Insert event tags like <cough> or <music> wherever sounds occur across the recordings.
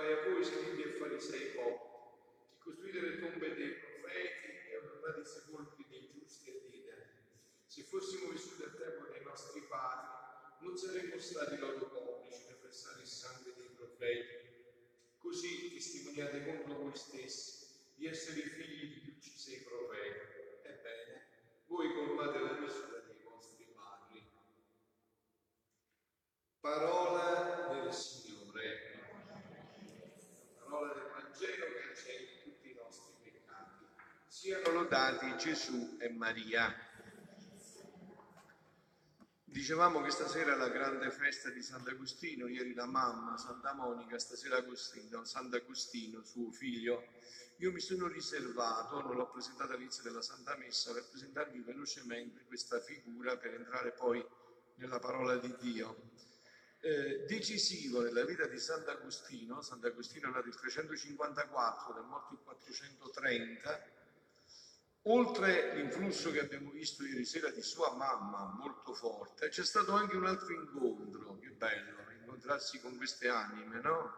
Guai a voi, scribi e farisei pochi, che costruite le tombe dei profeti e adornate i sepolcri dei giusti e dei dei. Se fossimo vissuti al tempo dei nostri padri, non saremmo stati loro complici nel versare il sangue dei profeti. Così testimoniate contro voi stessi di essere i figli di più uccisi profeti. Ebbene, voi colmate la misura dei vostri padri. Parola del Signore. Parola del Vangelo che cancelli tutti i nostri peccati. Siano lodati Gesù e Maria. Dicevamo che stasera è la grande festa di Sant'Agostino, ieri la mamma, Santa Monica, stasera Agostino, Sant'Agostino, suo figlio. Io mi sono riservato, non l'ho presentata all'inizio della Santa Messa, per presentarvi velocemente questa figura per entrare poi nella parola di Dio. Eh, decisivo nella vita di Sant'Agostino, Sant'Agostino è nato il 354, è morto il 430, Oltre l'influsso che abbiamo visto ieri sera di sua mamma, molto forte, c'è stato anche un altro incontro, che bello, incontrarsi con queste anime, no?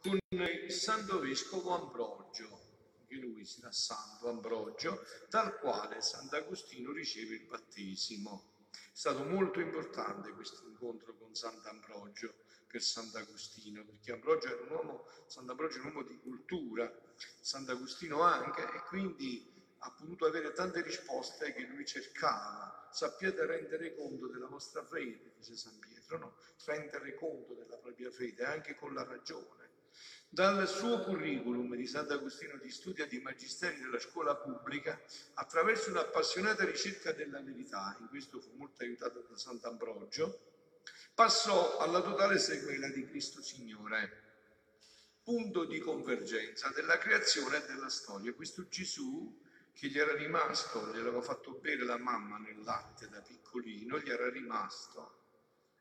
Con il santo vescovo Ambrogio, che lui si era santo Ambrogio, dal quale Sant'Agostino riceve il battesimo. È stato molto importante questo incontro con Sant'Ambrogio per Sant'Agostino, perché Ambrogio era un uomo, Sant'Ambrogio è un uomo di cultura, Sant'Agostino anche, e quindi ha potuto avere tante risposte che lui cercava. Sappiate rendere conto della vostra fede, dice San Pietro, no? Rendere conto della propria fede anche con la ragione. Dal suo curriculum di Sant'Agostino di studio di magisteri della scuola pubblica, attraverso un'appassionata ricerca della verità, in questo fu molto aiutato da Sant'Ambrogio, passò alla totale sequela di Cristo Signore, punto di convergenza della creazione e della storia. Questo Gesù che gli era rimasto, gli aveva fatto bere la mamma nel latte da piccolino, gli era rimasto.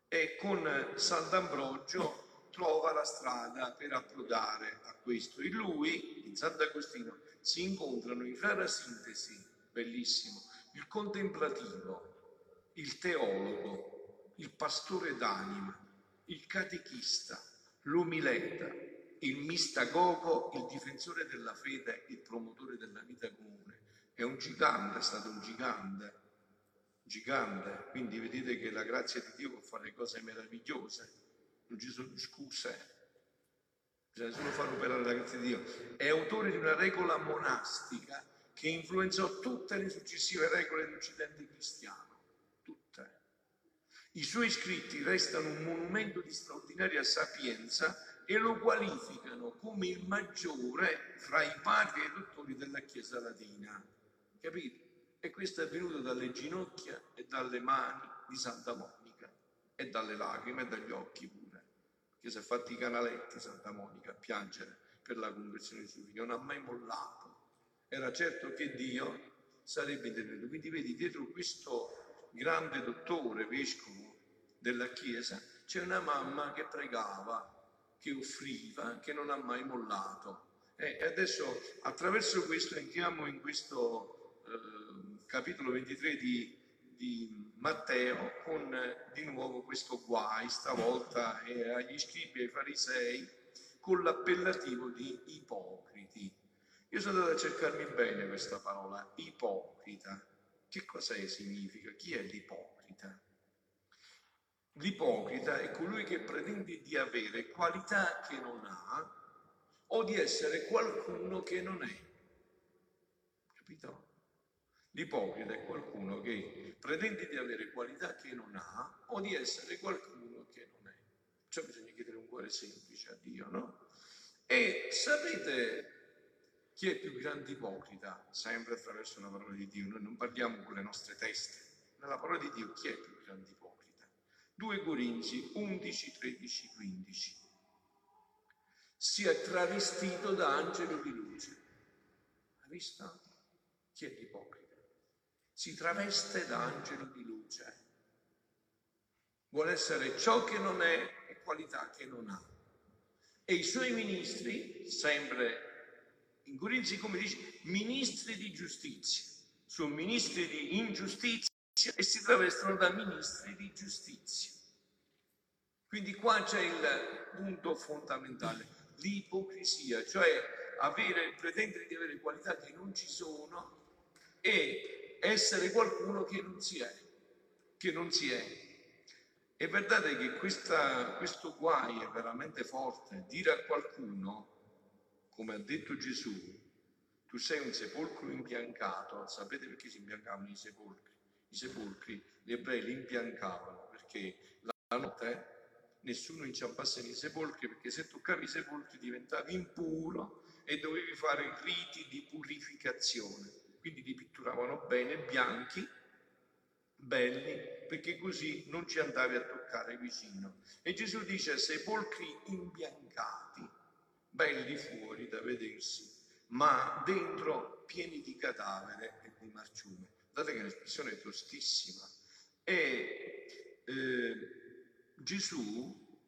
E con Sant'Ambrogio trova la strada per approdare a questo. In lui, in Sant'Agostino, si incontrano in rara sintesi, bellissimo, il contemplativo, il teologo, il pastore d'anima, il catechista, l'umileta, il mistagogo, il difensore della fede, il promotore della vita comune è un gigante, è stato un gigante, gigante, quindi vedete che la grazia di Dio può fare cose meravigliose, non ci sono scuse, bisogna solo far operare la grazia di Dio. È autore di una regola monastica che influenzò tutte le successive regole dell'Occidente cristiano, tutte. I suoi scritti restano un monumento di straordinaria sapienza e lo qualificano come il maggiore fra i padri e dottori della Chiesa latina. Capite? E questo è avvenuto dalle ginocchia e dalle mani di Santa Monica e dalle lacrime e dagli occhi pure. Perché si è fatti i canaletti Santa Monica a piangere per la conversione di suo figlio, non ha mai mollato. Era certo che Dio sarebbe intervenuto. Quindi vedi, dietro questo grande dottore, vescovo della Chiesa, c'è una mamma che pregava, che offriva, che non ha mai mollato. E adesso attraverso questo entriamo in questo eh, capitolo 23 di, di Matteo con di nuovo questo guai, stavolta eh, agli scribi e ai farisei, con l'appellativo di ipocriti. Io sono andato a cercarmi bene questa parola, ipocrita. Che cos'è significa? Chi è l'ipocrita? L'ipocrita è colui che pretende di avere qualità che non ha o di essere qualcuno che non è. Capito? L'ipocrita è qualcuno che pretende di avere qualità che non ha o di essere qualcuno che non è. Cioè bisogna chiedere un cuore semplice a Dio, no? E sapete chi è più grande ipocrita? Sempre attraverso la parola di Dio. Noi non parliamo con le nostre teste. Nella parola di Dio chi è più grande ipocrita? 2 Corinzi 11, 13, 15. Si è travestito da angelo di luce. Hai visto? Chi è l'ipocrita? Si traveste da angelo di luce. Vuole essere ciò che non è e qualità che non ha. e i suoi ministri, sempre in Corinzi come dice, ministri di giustizia, sono ministri di ingiustizia e si travestono da ministri di giustizia. Quindi qua c'è il punto fondamentale, l'ipocrisia, cioè avere, pretendere di avere qualità che non ci sono e essere qualcuno che non si è, che non si è. E guardate che questa, questo guai è veramente forte, dire a qualcuno, come ha detto Gesù, tu sei un sepolcro imbiancato, sapete perché si imbiancavano i sepolcri? I sepolcri, gli ebrei li imbiancavano perché la notte nessuno inciampasse nei sepolcri perché se toccavi i sepolcri diventavi impuro e dovevi fare riti di purificazione. Quindi li pitturavano bene, bianchi, belli, perché così non ci andavi a toccare vicino. E Gesù dice sepolcri imbiancati, belli fuori da vedersi, ma dentro pieni di cadavere e di marciume. Guardate che l'espressione è tostissima. E eh, Gesù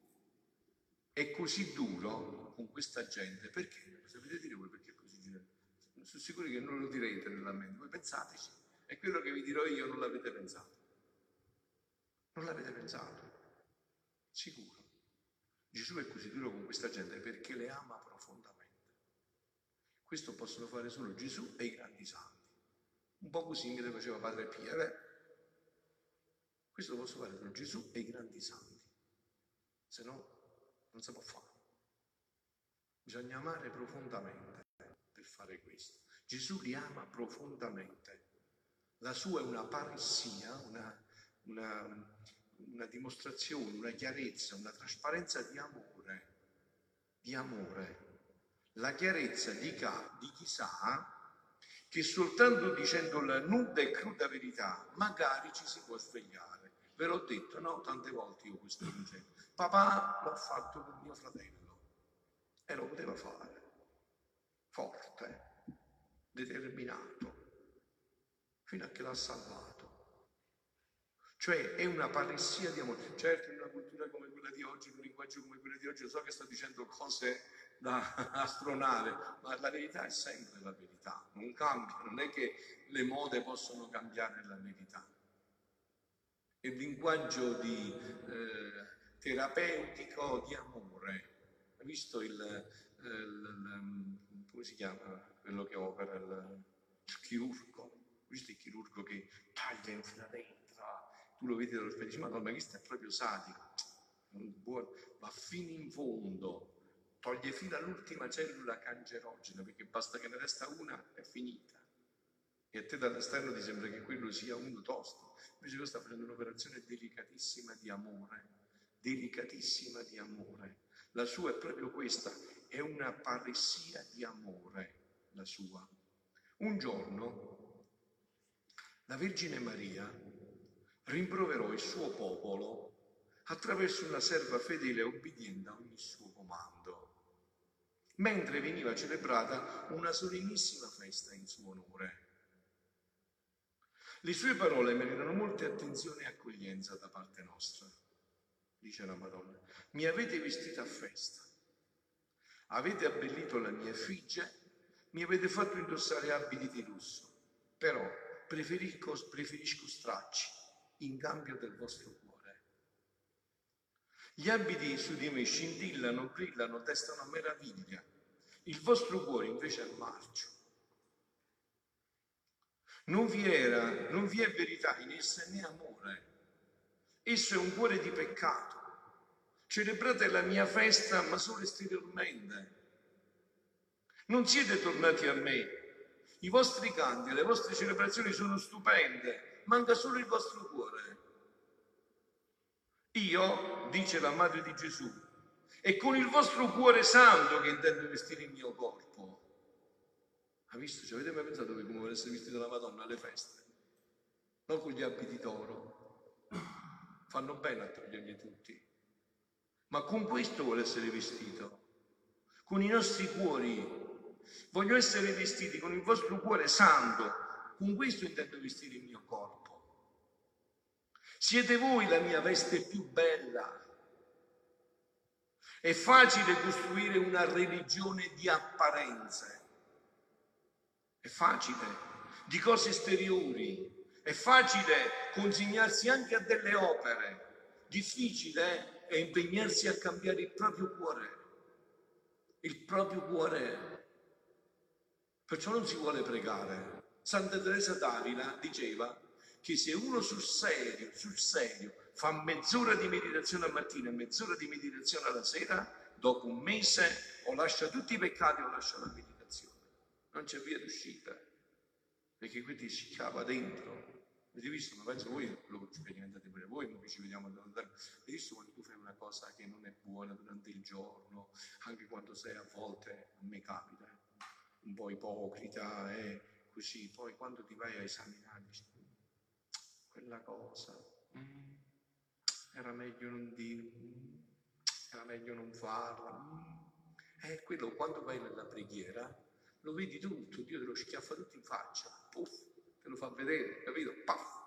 è così duro con questa gente perché? Sapete dire voi perché è così duro? Sono sicuro che non lo direte nella mente, voi pensateci. E quello che vi dirò io non l'avete pensato. Non l'avete pensato. Sicuro. Gesù è così duro con questa gente perché le ama profondamente. Questo possono fare solo Gesù e i grandi santi. Un po' così mi faceva Padre Pia, eh? Questo lo posso fare solo Gesù e i grandi santi. Se no non si può fare. Bisogna amare profondamente fare questo. Gesù li ama profondamente. La sua è una paressia, una, una, una dimostrazione, una chiarezza, una trasparenza di amore. Di amore. La chiarezza di, ca, di chi sa che soltanto dicendo la nuda e cruda verità magari ci si può svegliare. Ve l'ho detto, no? Tante volte io questo concetto. Papà l'ha fatto con mio fratello e lo poteva fare, forte, determinato, fino a che l'ha salvato. Cioè è una paressia di amore. Certo, in una cultura come quella di oggi, in un linguaggio come quello di oggi, so che sto dicendo cose da <laughs> astronave, ma la verità è sempre la verità, non cambia, non è che le mode possono cambiare la verità. Il linguaggio di eh, terapeutico di amore. Hai visto il, il, il, come si chiama quello che opera il, il chirurgo? Hai visto il chirurgo che taglia in fila dentro? Tu lo vedi dallo specchio, madonna, questo è proprio sadico. Va fino in fondo, toglie fino all'ultima cellula cancerogena, perché basta che ne resta una, è finita. E a te dall'esterno ti sembra che quello sia uno tosto. Invece lui sta facendo un'operazione delicatissima di amore delicatissima di amore. La sua è proprio questa, è una paressia di amore, la sua. Un giorno la Vergine Maria rimproverò il suo popolo attraverso una serva fedele e obbediente a ogni suo comando, mentre veniva celebrata una solennissima festa in suo onore. Le sue parole meritano molte attenzione e accoglienza da parte nostra dice la Madonna, mi avete vestito a festa, avete abbellito la mia effigie, mi avete fatto indossare abiti di lusso, però preferisco, preferisco stracci in cambio del vostro cuore. Gli abiti su di me scintillano, brillano, testano a meraviglia, il vostro cuore invece è marcio. Non vi era, non vi è verità in essa né amore. Esso è un cuore di peccato. Celebrate la mia festa, ma solo esteriormente. Non siete tornati a me. I vostri canti, le vostre celebrazioni sono stupende, manca solo il vostro cuore. Io, dice la madre di Gesù, è con il vostro cuore santo che intendo vestire il mio corpo. Ha visto? Ci avete mai pensato che come vuole essere vestita la Madonna alle feste? Non con gli abiti d'oro. Fanno bene a toglierli tutti ma con questo vuole essere vestito, con i nostri cuori. Voglio essere vestiti con il vostro cuore santo, con questo intendo vestire il mio corpo. Siete voi la mia veste più bella. È facile costruire una religione di apparenze. È facile, di cose esteriori. È facile consegnarsi anche a delle opere. Difficile è impegnarsi a cambiare il proprio cuore. Il proprio cuore. Perciò non si vuole pregare. Santa Teresa d'Avila diceva che se uno sul serio, sul serio fa mezz'ora di meditazione al mattino e mezz'ora di meditazione alla sera, dopo un mese o lascia tutti i peccati o lascia la meditazione. Non c'è via d'uscita, perché quindi si cava dentro. Avete visto, ma penso voi lo sperimentate pure voi, ma ci vediamo da lontano. Avete visto quando tu fai una cosa che non è buona durante il giorno, anche quando sei a volte, a me capita, un po' ipocrita, eh, così, poi quando ti vai a esaminare, dici, quella cosa, mm, era meglio non dire, mm, era meglio non farla. Mm. E eh, quello quando vai nella preghiera lo vedi tutto, Dio te lo schiaffa tutto in faccia, puff, te lo fa vedere, capito? Puff,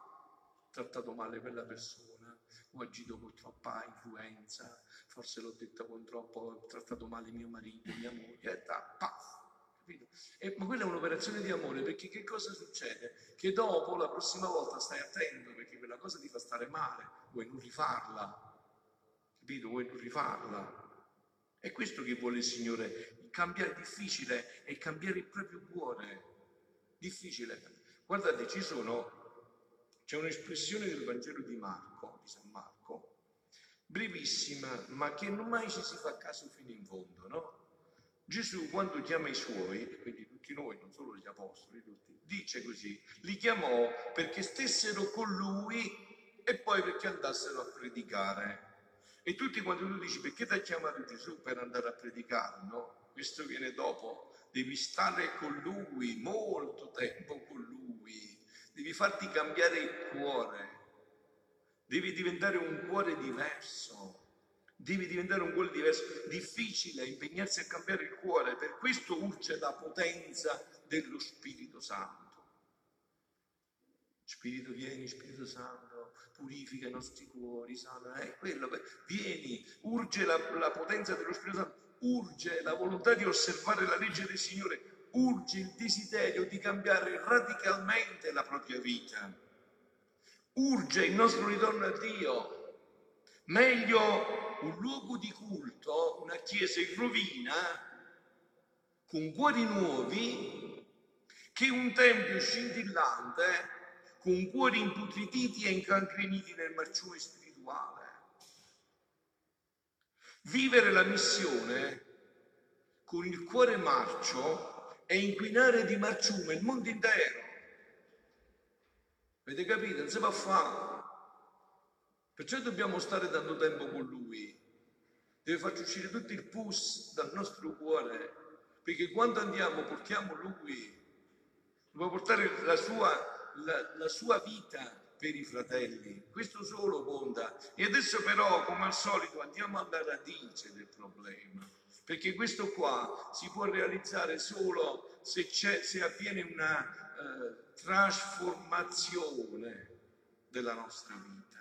trattato male quella persona, ho agito con troppa influenza, forse l'ho detta con troppo, ho trattato male mio marito, mia moglie, e puff, capito? E, ma quella è un'operazione di amore, perché che cosa succede? Che dopo, la prossima volta, stai attento, perché quella cosa ti fa stare male, vuoi non rifarla, capito? Vuoi non rifarla. È questo che vuole il Signore, il cambiare difficile è cambiare il proprio cuore, difficile. Guardate, ci sono, c'è un'espressione del Vangelo di Marco, di San Marco, brevissima, ma che non mai ci si fa caso fino in fondo, no? Gesù quando chiama i suoi, quindi tutti noi, non solo gli apostoli, tutti, dice così, li chiamò perché stessero con lui e poi perché andassero a predicare. E tutti quando tu dici perché ti ha chiamato Gesù per andare a predicare, no? Questo viene dopo, devi stare con lui, molto tempo con lui, devi farti cambiare il cuore, devi diventare un cuore diverso. Devi diventare un cuore diverso. Difficile impegnarsi a cambiare il cuore, per questo urge la potenza dello Spirito Santo. Spirito vieni, Spirito Santo, purifica i nostri cuori, sana, è quello, vieni, urge la, la potenza dello Spirito Santo, urge la volontà di osservare la legge del Signore, urge il desiderio di cambiare radicalmente la propria vita, urge il nostro ritorno a Dio. Meglio un luogo di culto, una chiesa in rovina, con cuori nuovi, che un tempio scintillante, con cuori imputriditi e incancreniti nel marciume spirituale. Vivere la missione con il cuore marcio e inquinare di marciume il mondo intero. Avete capito? Non si può fare. Perciò dobbiamo stare tanto tempo con Lui. Deve farci uscire tutto il pus dal nostro cuore, perché quando andiamo portiamo Lui, dobbiamo portare la sua, la, la sua vita per i fratelli. Questo solo conta. E adesso però, come al solito, andiamo alla radice del problema, perché questo qua si può realizzare solo se, se avviene una eh, trasformazione della nostra vita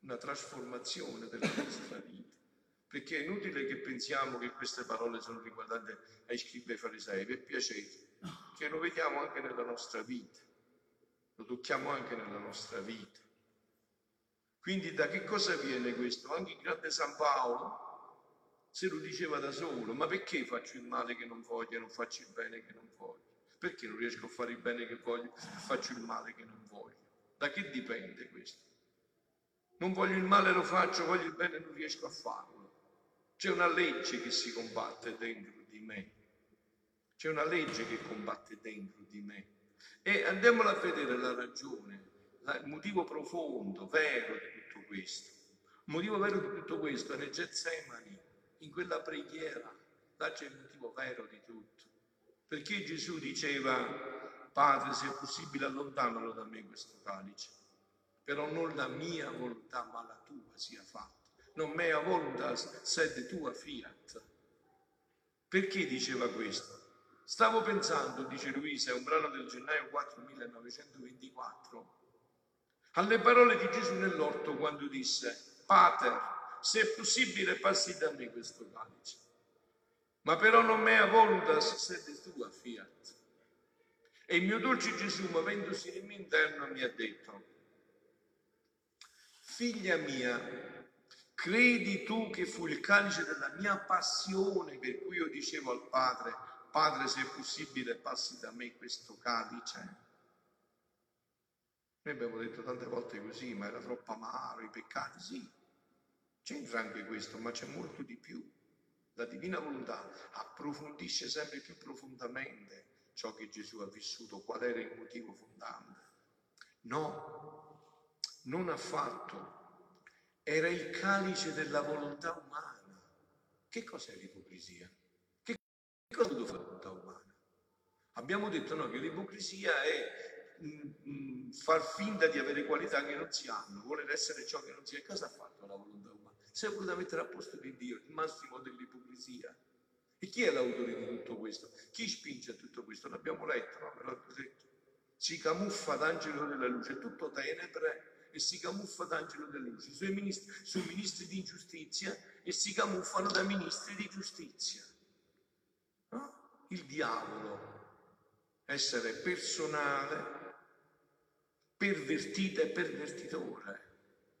una trasformazione della nostra vita. Perché è inutile che pensiamo che queste parole sono riguardanti ai scribi e ai farisei, per piacere, che lo vediamo anche nella nostra vita, lo tocchiamo anche nella nostra vita. Quindi da che cosa viene questo? Anche il grande San Paolo se lo diceva da solo, ma perché faccio il male che non voglio non faccio il bene che non voglio? Perché non riesco a fare il bene che voglio faccio il male che non voglio? Da che dipende questo? Non voglio il male, lo faccio, voglio il bene, non riesco a farlo. C'è una legge che si combatte dentro di me. C'è una legge che combatte dentro di me. E andiamola a vedere la ragione, il motivo profondo, vero di tutto questo. Il motivo vero di tutto questo è nel Getsemani, in quella preghiera. Là c'è il motivo vero di tutto. Perché Gesù diceva, Padre, se è possibile allontanalo da me questo calice però non la mia volontà ma la tua sia fatta. Non mea volontà sed tua fiat. Perché diceva questo? Stavo pensando, dice Luisa, è un brano del gennaio 4 1924, alle parole di Gesù nell'orto quando disse, Pater, se è possibile passi da me questo calice. Ma però non mea voluntas sed tua fiat. E il mio dolce Gesù, muovendosi nel mio interno, mi ha detto, figlia mia, credi tu che fu il calice della mia passione per cui io dicevo al Padre, Padre se è possibile passi da me questo calice? Noi abbiamo detto tante volte così, ma era troppo amaro, i peccati, sì, c'entra anche questo, ma c'è molto di più. La divina volontà approfondisce sempre più profondamente ciò che Gesù ha vissuto, qual era il motivo fondante. No, non affatto. Era il calice della volontà umana. Che cos'è l'ipocrisia? Cosa è la volontà umana? Abbiamo detto no, che l'ipocrisia è mh, mh, far finta di avere qualità che non si hanno, voler essere ciò che non si è. Cosa ha fatto la volontà umana? Si è voluta mettere a posto di Dio, il massimo dell'ipocrisia. E chi è l'autore di tutto questo? Chi spinge a tutto questo? L'abbiamo letto, no? Me l'ho detto. Si camuffa d'angelo della luce, tutto tenebre e si camuffa d'angelo della luce. I suoi ministri sono ministri di giustizia e si camuffano da ministri di giustizia. No? Il diavolo, essere personale, pervertita e pervertitore.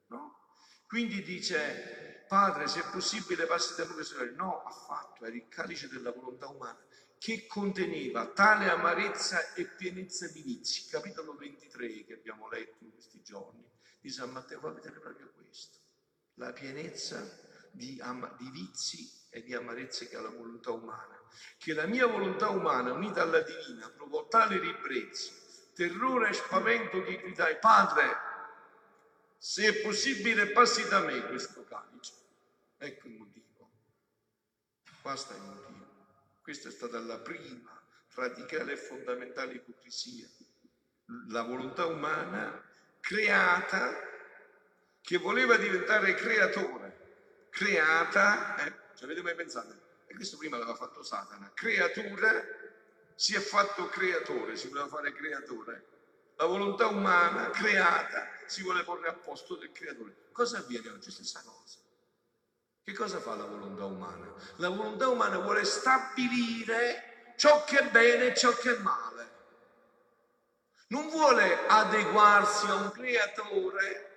No? Quindi dice Padre, se è possibile, passi da noi No, affatto, era il calice della volontà umana che conteneva tale amarezza e pienezza di vizi. Capitolo 23 che abbiamo letto in questi giorni di San Matteo, fa vedere proprio questo. La pienezza di, ama- di vizi e di amarezze che ha la volontà umana. Che la mia volontà umana, unita alla divina, provò tale ribrezzo, terrore e spavento che gridai, Padre, se è possibile passi da me questo calice. Ecco il motivo. Basta il motivo. Questa è stata la prima radicale e fondamentale ipocrisia. La volontà umana creata che voleva diventare creatore. Creata, eh, ci avete mai pensato? E questo prima l'aveva fatto Satana. Creatura si è fatto creatore, si voleva fare creatore la volontà umana creata si vuole porre a posto del creatore. Cosa avviene oggi? Stessa cosa. Che cosa fa la volontà umana? La volontà umana vuole stabilire ciò che è bene e ciò che è male. Non vuole adeguarsi a un creatore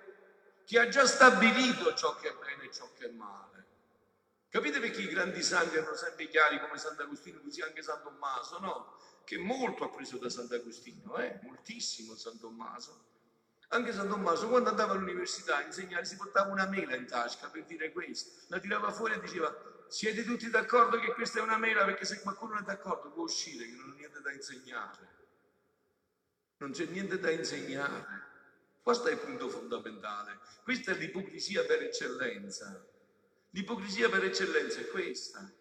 che ha già stabilito ciò che è bene e ciò che è male. Capite perché i grandi santi erano sempre chiari come Sant'Agostino, così anche San Tommaso, no? che molto ha preso da Sant'Agostino, eh? moltissimo San Tommaso. Anche San Tommaso quando andava all'università a insegnare si portava una mela in tasca per dire questo, la tirava fuori e diceva siete tutti d'accordo che questa è una mela perché se qualcuno non è d'accordo può uscire che non ho niente da insegnare. Non c'è niente da insegnare. Questo è il punto fondamentale. Questa è l'ipocrisia per eccellenza. L'ipocrisia per eccellenza è questa.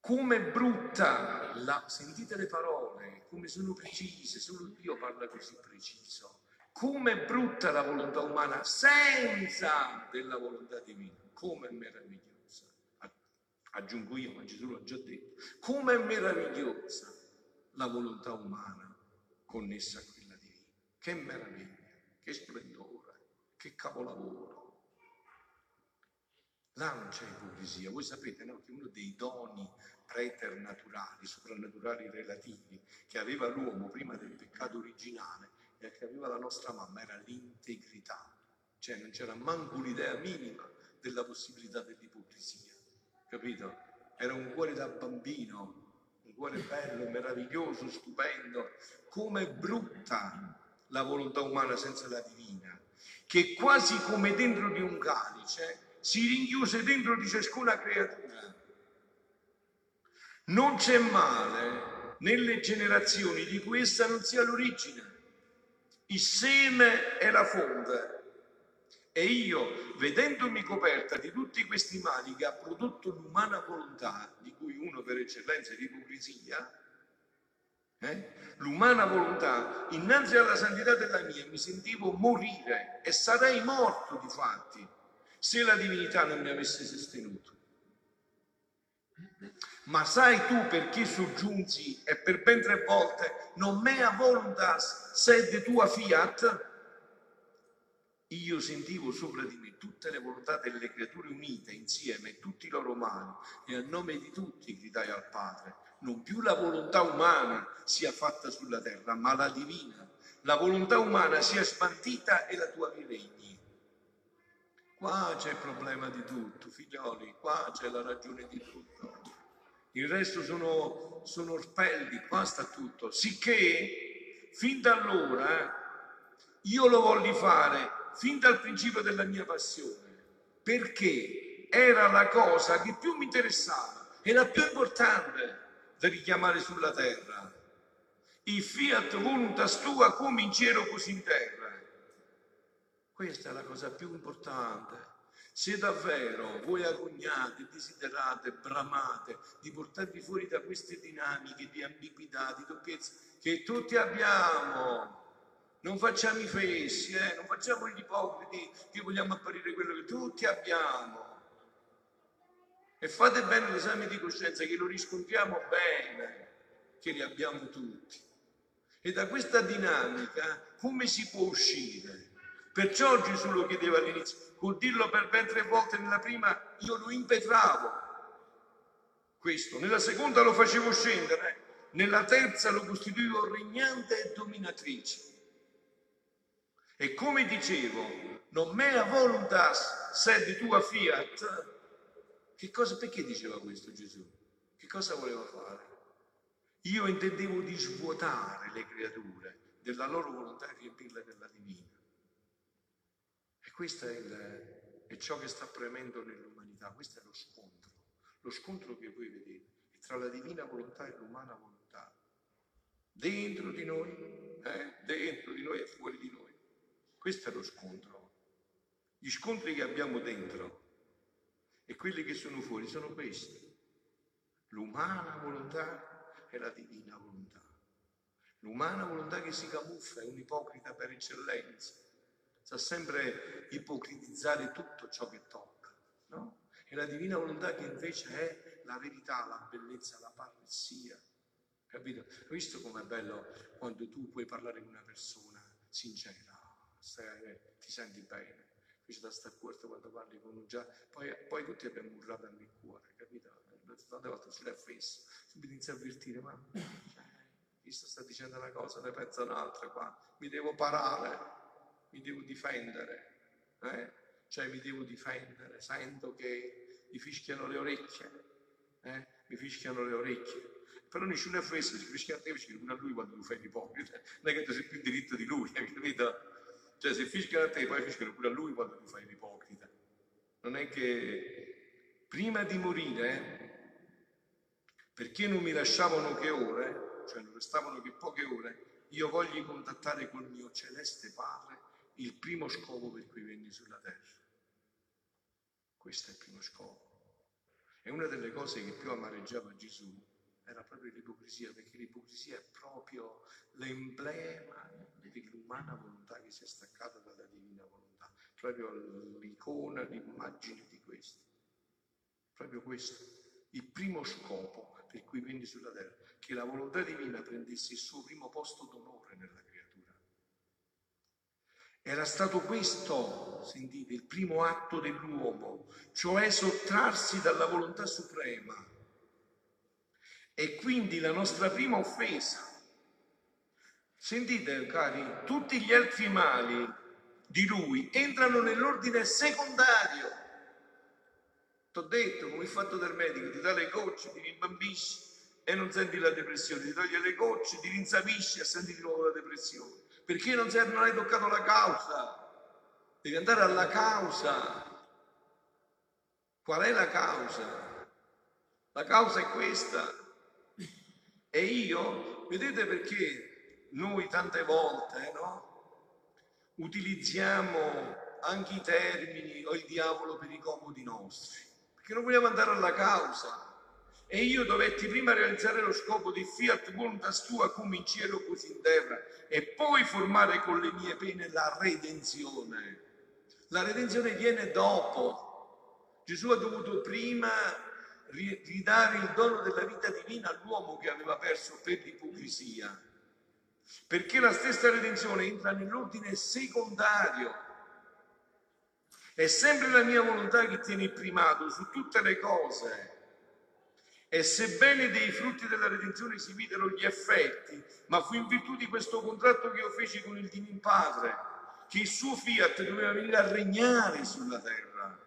Come brutta, la, sentite le parole, come sono precise, solo Dio parla così preciso. Come brutta la volontà umana senza della volontà divina, come è meravigliosa. Aggiungo io, ma Gesù l'ha già detto. Come è meravigliosa la volontà umana connessa a quella divina. Che meraviglia, che splendore, che capolavoro. Là non c'è ipocrisia. Voi sapete no, che uno dei doni preternaturali, soprannaturali relativi che aveva l'uomo prima del peccato originale e che aveva la nostra mamma era l'integrità. Cioè non c'era manco l'idea minima della possibilità dell'ipocrisia. Capito? Era un cuore da bambino, un cuore bello, meraviglioso, stupendo. Come brutta la volontà umana senza la divina, che quasi come dentro di un calice si rinchiuse dentro di ciascuna creatura. Non c'è male nelle generazioni di cui essa non sia l'origine. Il seme è la fonte. E io, vedendomi coperta di tutti questi mali che ha prodotto l'umana volontà, di cui uno per eccellenza è l'ipocrisia, eh? l'umana volontà, innanzi alla santità della mia, mi sentivo morire e sarei morto di fatti se la divinità non mi avesse sostenuto. Ma sai tu perché soggiunsi e per ben tre volte non mea voluntas sed tua fiat? io sentivo sopra di me tutte le volontà delle creature unite insieme, tutti i loro mali, e a nome di tutti gridai al Padre, non più la volontà umana sia fatta sulla terra, ma la divina. La volontà umana sia spartita e la tua regni. Qua c'è il problema di tutto, figlioli, qua c'è la ragione di tutto. Il resto sono, sono orpelli, qua sta tutto. Sicché, fin da allora, io lo volli fare fin dal principio della mia passione, perché era la cosa che più mi interessava e la più importante da richiamare sulla terra. Il fiat voluntas tua come in cielo così in terra. Questa è la cosa più importante. Se davvero voi agognate, desiderate, bramate di portarvi fuori da queste dinamiche di ambiguità, di doppiezza che tutti abbiamo, non facciamo i fessi, eh? non facciamo gli ipocriti che vogliamo apparire quello che tutti abbiamo. E fate bene l'esame di coscienza che lo riscontriamo bene, che li abbiamo tutti. E da questa dinamica come si può uscire? Perciò Gesù lo chiedeva all'inizio, col dirlo per ben tre volte nella prima io lo impetravo. Questo, nella seconda lo facevo scendere, nella terza lo costituivo regnante e dominatrice. E come dicevo, non mea voluntas sed tua fiat. Che cosa, perché diceva questo Gesù? Che cosa voleva fare? Io intendevo di svuotare le creature della loro volontà e riempirle della divina. Questo è, il, è ciò che sta premendo nell'umanità, questo è lo scontro, lo scontro che voi vedete tra la divina volontà e l'umana volontà, dentro di noi, eh? dentro di noi e fuori di noi. Questo è lo scontro. Gli scontri che abbiamo dentro e quelli che sono fuori sono questi. L'umana volontà e la divina volontà. L'umana volontà che si camuffa è un ipocrita per eccellenza, sa sempre ipocritizzare tutto ciò che tocca, no? E la divina volontà che invece è la verità, la bellezza, la pazzia. Capito? Hai visto com'è bello quando tu puoi parlare con una persona sincera? stai, ti senti bene. Invece da sta corto quando parli con un già, poi, poi tutti abbiamo urlato nel cuore, capito? Tante volte sulle offese, subito inizia a avvertire, ma questo sta dicendo una cosa, ne pensa un'altra qua, mi devo parare, mi devo difendere, eh? cioè mi devo difendere, sento che mi fischiano le orecchie, eh? mi fischiano le orecchie. Però nessuno è offeso, si fischia a te, fischia a lui quando tu fai l'ipocrita, non è che tu sei più diritto di lui, <laughs> capito? Cioè se fischiano a te, poi fischiano pure a lui quando tu fai l'ipocrita. Non è che prima di morire, perché non mi lasciavano che ore, cioè non restavano che poche ore, io voglio contattare col mio celeste Padre il primo scopo per cui venni sulla terra. Questo è il primo scopo. E una delle cose che più amareggiava Gesù era proprio l'ipocrisia, perché l'ipocrisia è proprio l'emblema dell'umana volontà che si è staccata dalla divina volontà, proprio l'icona, l'immagine di questo. Proprio questo, il primo scopo per cui vendi sulla terra, che la volontà divina prendesse il suo primo posto d'onore nella creatura. Era stato questo, sentite, il primo atto dell'uomo, cioè sottrarsi dalla volontà suprema e quindi la nostra prima offesa. Sentite cari, tutti gli altri mali di lui entrano nell'ordine secondario. T'ho detto, come il fatto del medico, ti dà le gocce, ti rimbambisci e non senti la depressione, ti toglie le gocce, ti rinsavisci e senti di nuovo la depressione. Perché non, sei, non hai toccato la causa? Devi andare alla causa. Qual è la causa? La causa è questa. E io, vedete perché noi tante volte no, utilizziamo anche i termini o il diavolo per i comodi nostri, perché non vogliamo andare alla causa. E io dovetti prima realizzare lo scopo di fiat voluntas tua come in cielo così in terra e poi formare con le mie pene la redenzione. La redenzione viene dopo. Gesù ha dovuto prima ridare il dono della vita divina all'uomo che aveva perso per l'ipocrisia. Perché la stessa redenzione entra nell'ordine secondario. È sempre la mia volontà che tiene il primato su tutte le cose. E sebbene dei frutti della redenzione si videro gli effetti, ma fu in virtù di questo contratto che io feci con il Divin Padre, che il suo fiat doveva venire a regnare sulla terra,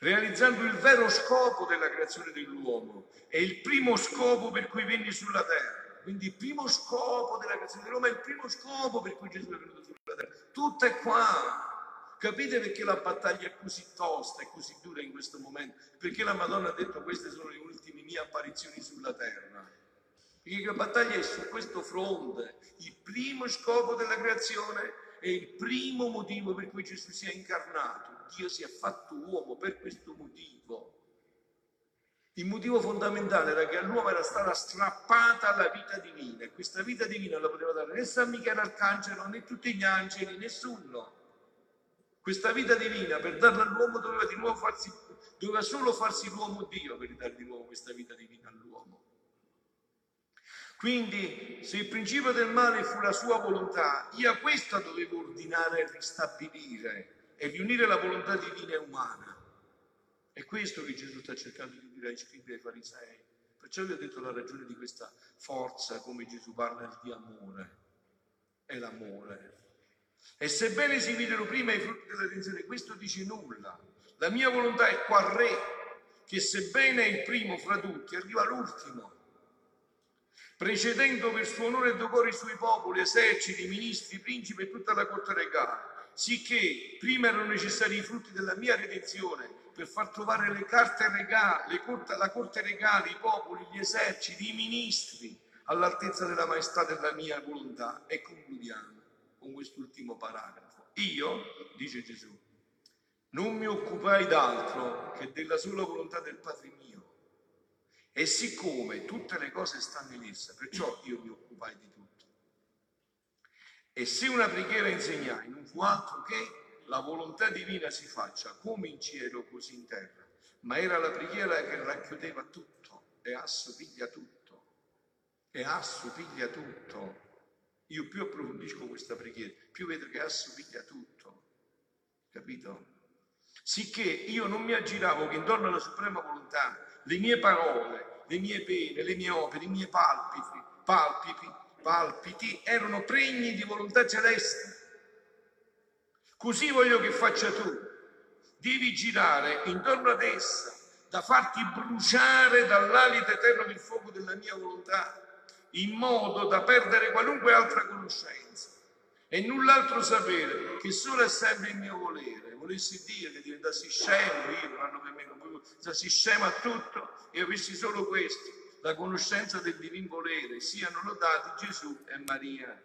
realizzando il vero scopo della creazione dell'uomo e il primo scopo per cui venni sulla terra. Quindi il primo scopo della creazione dell'uomo è il primo scopo per cui Gesù è venuto sulla terra. Tutto è qua. Capite perché la battaglia è così tosta e così dura in questo momento? Perché la Madonna ha detto queste sono le ultime mie apparizioni sulla terra. Perché la battaglia è su questo fronte. Il primo scopo della creazione è il primo motivo per cui Gesù si è incarnato. Dio si è fatto uomo per questo motivo. Il motivo fondamentale era che all'uomo era stata strappata la vita divina e questa vita divina la poteva dare né San Michele Arcangelo né tutti gli angeli, nessuno. Questa vita divina per darla all'uomo doveva di nuovo farsi, doveva solo farsi l'uomo Dio per dare di nuovo questa vita divina all'uomo. Quindi, se il principio del male fu la sua volontà, io questa dovevo ordinare e ristabilire e riunire la volontà divina e umana. È questo che Gesù sta cercando di dire ai scribi e ai farisei. Perciò vi ho detto la ragione di questa forza, come Gesù parla di amore. È l'amore. E sebbene si videro prima i frutti della redenzione, questo dice nulla. La mia volontà è qua re, che sebbene è il primo fra tutti, arriva l'ultimo, precedendo per suo onore e decoro i suoi popoli, eserciti, ministri, principi e tutta la corte regale, sicché prima erano necessari i frutti della mia redenzione per far trovare le carte regali, corte, la corte regale, i popoli, gli eserciti, i ministri, all'altezza della maestà della mia volontà. E concludiamo con quest'ultimo paragrafo. Io, dice Gesù, non mi occupai d'altro che della sola volontà del Padre mio. E siccome tutte le cose stanno in essa, perciò io mi occupai di tutto. E se una preghiera insegnai, non fu altro che la volontà divina si faccia come in cielo così in terra, ma era la preghiera che racchiudeva tutto e assopiglia tutto. E assopiglia tutto. Io più approfondisco questa preghiera, più vedo che assomiglia a tutto. Capito? Sicché io non mi aggiravo che intorno alla suprema volontà le mie parole, le mie pene, le mie opere, i miei palpiti, palpiti, palpiti erano pregni di volontà celeste. Così voglio che faccia tu. Devi girare intorno ad essa, da farti bruciare dall'alito eterno del fuoco della mia volontà in modo da perdere qualunque altra conoscenza e null'altro sapere che solo è sempre il mio volere. Volessi dire che diventassi scemo, io non hanno per me, non diventasi scemo a tutto e avessi solo questo, la conoscenza del divin volere, siano lodati Gesù e Maria.